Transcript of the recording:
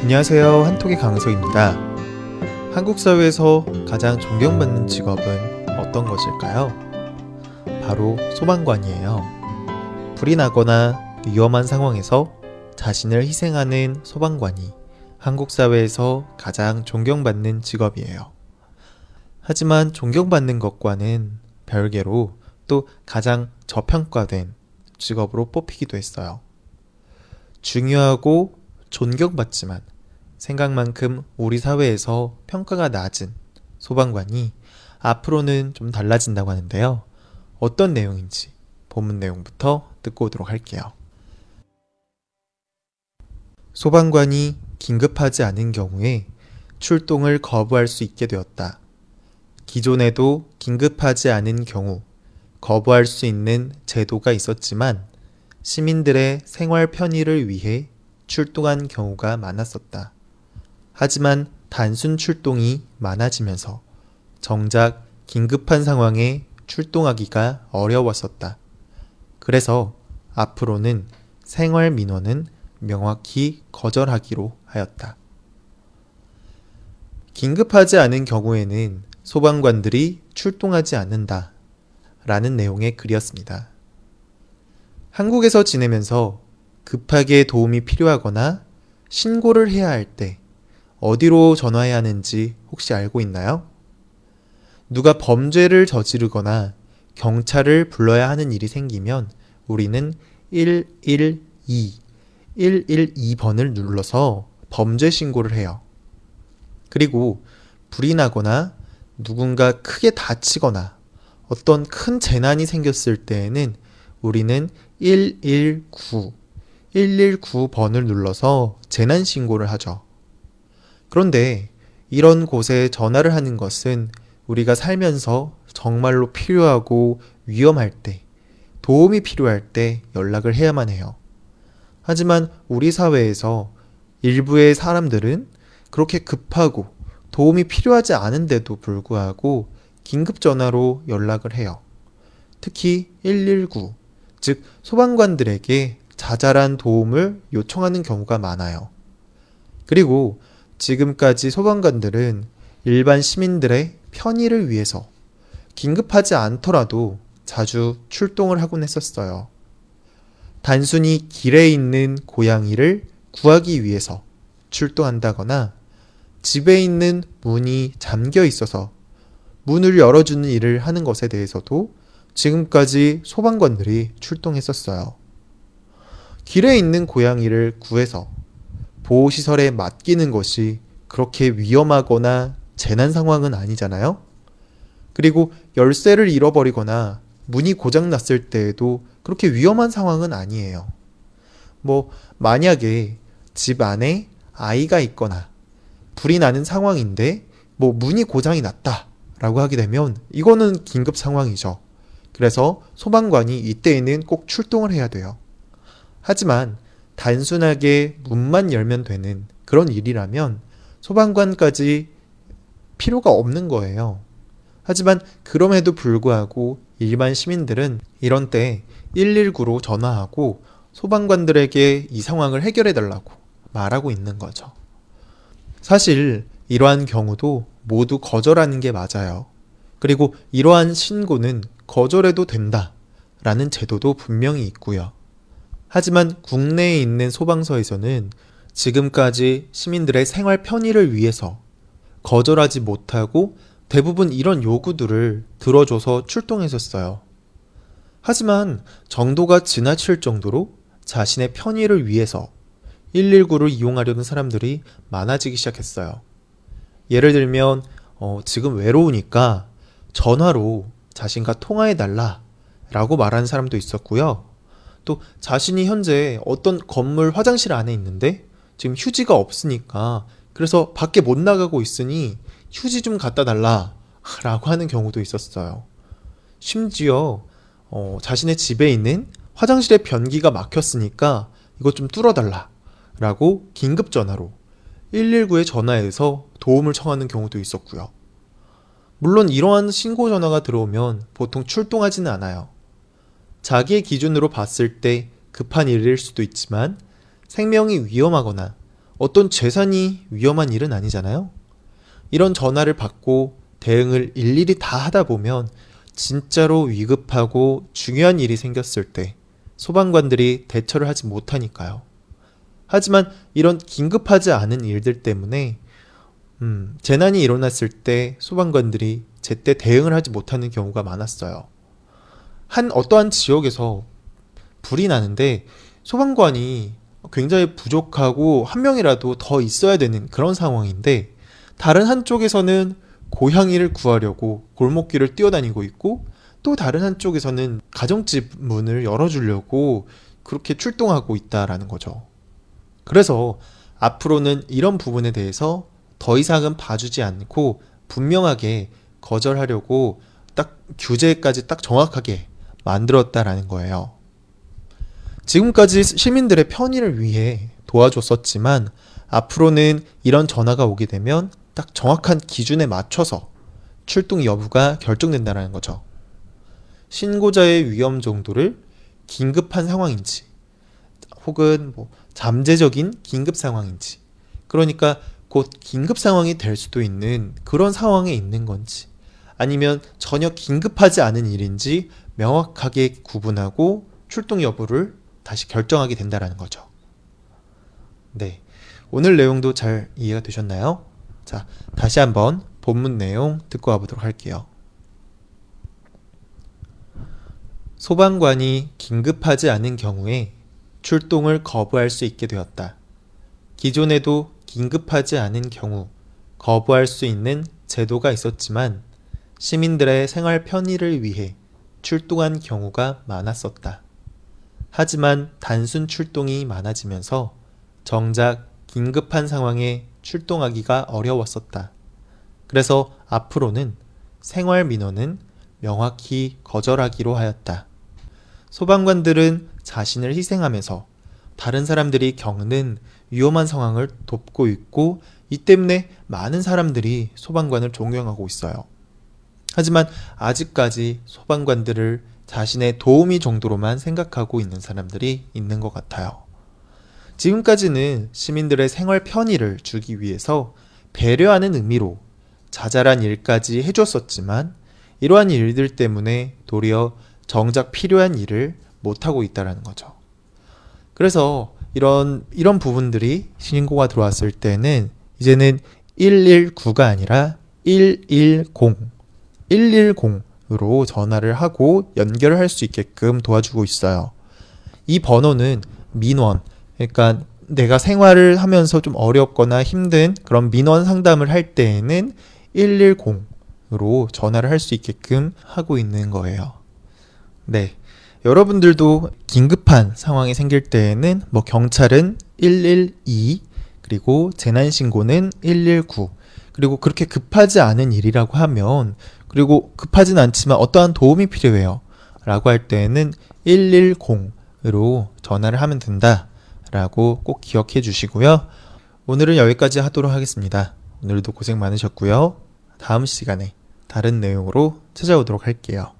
안녕하세요. 한톡의 강서입니다. 한국 사회에서 가장 존경받는 직업은 어떤 것일까요? 바로 소방관이에요. 불이 나거나 위험한 상황에서 자신을 희생하는 소방관이 한국 사회에서 가장 존경받는 직업이에요. 하지만 존경받는 것과는 별개로 또 가장 저평가된 직업으로 뽑히기도 했어요. 중요하고 존경받지만 생각만큼 우리 사회에서 평가가 낮은 소방관이 앞으로는 좀 달라진다고 하는데요. 어떤 내용인지 본문 내용부터 듣고 오도록 할게요. 소방관이 긴급하지 않은 경우에 출동을 거부할 수 있게 되었다. 기존에도 긴급하지 않은 경우 거부할 수 있는 제도가 있었지만 시민들의 생활 편의를 위해 출동한 경우가 많았었다. 하지만 단순 출동이 많아지면서 정작 긴급한 상황에 출동하기가 어려웠었다. 그래서 앞으로는 생활 민원은 명확히 거절하기로 하였다. 긴급하지 않은 경우에는 소방관들이 출동하지 않는다. 라는 내용의 글이었습니다. 한국에서 지내면서 급하게 도움이 필요하거나 신고를 해야 할 때 어디로 전화해야 하는지 혹시 알고 있나요? 누가 범죄를 저지르거나 경찰을 불러야 하는 일이 생기면 우리는 112, 112번을 눌러서 범죄 신고를 해요. 그리고 불이 나거나 누군가 크게 다치거나 어떤 큰 재난이 생겼을 때에는 우리는 119, 119번을 눌러서 재난 신고를 하죠. 그런데 이런 곳에 전화를 하는 것은 우리가 살면서 정말로 필요하고 위험할 때, 도움이 필요할 때 연락을 해야만 해요. 하지만 우리 사회에서 일부의 사람들은 그렇게 급하고 도움이 필요하지 않은데도 불구하고 긴급 전화로 연락을 해요. 특히 119, 즉 소방관들에게 자잘한 도움을 요청하는 경우가 많아요. 그리고 지금까지 소방관들은 일반 시민들의 편의를 위해서 긴급하지 않더라도 자주 출동을 하곤 했었어요. 단순히 길에 있는 고양이를 구하기 위해서 출동한다거나 집에 있는 문이 잠겨 있어서 문을 열어주는 일을 하는 것에 대해서도 지금까지 소방관들이 출동했었어요. 길에 있는 고양이를 구해서 보호시설에 맡기는 것이 그렇게 위험하거나 재난 상황은 아니잖아요? 그리고 열쇠를 잃어버리거나 문이 고장났을 때에도 그렇게 위험한 상황은 아니에요. 뭐, 만약에 집 안에 아이가 있거나 불이 나는 상황인데 뭐 문이 고장이 났다 라고 하게 되면 이거는 긴급 상황이죠. 그래서 소방관이 이때에는 꼭 출동을 해야 돼요. 하지만 단순하게 문만 열면 되는 그런 일이라면 소방관까지 필요가 없는 거예요. 하지만 그럼에도 불구하고 일반 시민들은 이런 때 119로 전화하고 소방관들에게 이 상황을 해결해 달라고 말하고 있는 거죠. 사실 이러한 경우도 모두 거절하는 게 맞아요. 그리고 이러한 신고는 거절해도 된다. 라는 제도도 분명히 있고요. 하지만 국내에 있는 소방서에서는 지금까지 시민들의 생활 편의를 위해서 거절하지 못하고 대부분 이런 요구들을 들어줘서 출동했었어요. 하지만 정도가 지나칠 정도로 자신의 편의를 위해서 119를 이용하려는 사람들이 많아지기 시작했어요. 예를 들면 어, 지금 외로우니까 전화로 자신과 통화해달라 라고 말하는 사람도 있었고요. 또 자신이 현재 어떤 건물 화장실 안에 있는데 지금 휴지가 없으니까 그래서 밖에 못 나가고 있으니 휴지 좀 갖다 달라 라고 하는 경우도 있었어요. 심지어 어, 자신의 집에 있는 화장실에 변기가 막혔으니까 이것 좀 뚫어달라 라고 긴급 전화로 119에 전화해서 도움을 청하는 경우도 있었고요. 물론 이러한 신고 전화가 들어오면 보통 출동하지는 않아요. 자기의 기준으로 봤을 때 급한 일일 수도 있지만 생명이 위험하거나 어떤 재산이 위험한 일은 아니잖아요. 이런 전화를 받고 대응을 일일이 다 하다 보면 진짜로 위급하고 중요한 일이 생겼을 때 소방관들이 대처를 하지 못하니까요. 하지만 이런 긴급하지 않은 일들 때문에 음, 재난이 일어났을 때 소방관들이 제때 대응을 하지 못하는 경우가 많았어요. 한 어떠한 지역에서 불이 나는데 소방관이 굉장히 부족하고 한 명이라도 더 있어야 되는 그런 상황인데 다른 한쪽에서는 고양이를 구하려고 골목길을 뛰어다니고 있고 또 다른 한쪽에서는 가정집 문을 열어주려고 그렇게 출동하고 있다라는 거죠. 그래서 앞으로는 이런 부분에 대해서 더 이상은 봐주지 않고 분명하게 거절하려고 딱 규제까지 딱 정확하게 만들었다라는 거예요. 지금까지 시민들의 편의를 위해 도와줬었지만 앞으로는 이런 전화가 오게 되면 딱 정확한 기준에 맞춰서 출동 여부가 결정된다는 거죠. 신고자의 위험 정도를 긴급한 상황인지 혹은 뭐 잠재적인 긴급 상황인지 그러니까 곧 긴급 상황이 될 수도 있는 그런 상황에 있는 건지 아니면 전혀 긴급하지 않은 일인지 명확하게 구분하고 출동 여부를 다시 결정하게 된다라는 거죠. 네. 오늘 내용도 잘 이해가 되셨나요? 자, 다시 한번 본문 내용 듣고 와보도록 할게요. 소방관이 긴급하지 않은 경우에 출동을 거부할 수 있게 되었다. 기존에도 긴급하지 않은 경우 거부할 수 있는 제도가 있었지만 시민들의 생활 편의를 위해 출동한 경우가 많았었다. 하지만 단순 출동이 많아지면서 정작 긴급한 상황에 출동하기가 어려웠었다. 그래서 앞으로는 생활 민원은 명확히 거절하기로 하였다. 소방관들은 자신을 희생하면서 다른 사람들이 겪는 위험한 상황을 돕고 있고 이 때문에 많은 사람들이 소방관을 존경하고 있어요. 하지만 아직까지 소방관들을 자신의 도우미 정도로만 생각하고 있는 사람들이 있는 것 같아요. 지금까지는 시민들의 생활 편의를 주기 위해서 배려하는 의미로 자잘한 일까지 해줬었지만 이러한 일들 때문에 도리어 정작 필요한 일을 못하고 있다는 거죠. 그래서 이런, 이런 부분들이 신고가 들어왔을 때는 이제는 119가 아니라 110, 110으로 전화를 하고 연결을 할수 있게끔 도와주고 있어요. 이 번호는 민원, 그러니까 내가 생활을 하면서 좀 어렵거나 힘든 그런 민원 상담을 할 때에는 110으로 전화를 할 수 있게끔 하고 있는 거예요. 네. 여러분들도 긴급한 상황이 생길 때에는 뭐 경찰은 112 그리고 재난신고는 119 그리고 그렇게 급하지 않은 일이라고 하면 그리고 급하진 않지만 어떠한 도움이 필요해요? 라고 할 때에는 110으로 전화를 하면 된다 라고 꼭 기억해 주시고요. 오늘은 여기까지 하도록 하겠습니다. 오늘도 고생 많으셨고요. 다음 시간에 다른 내용으로 찾아오도록 할게요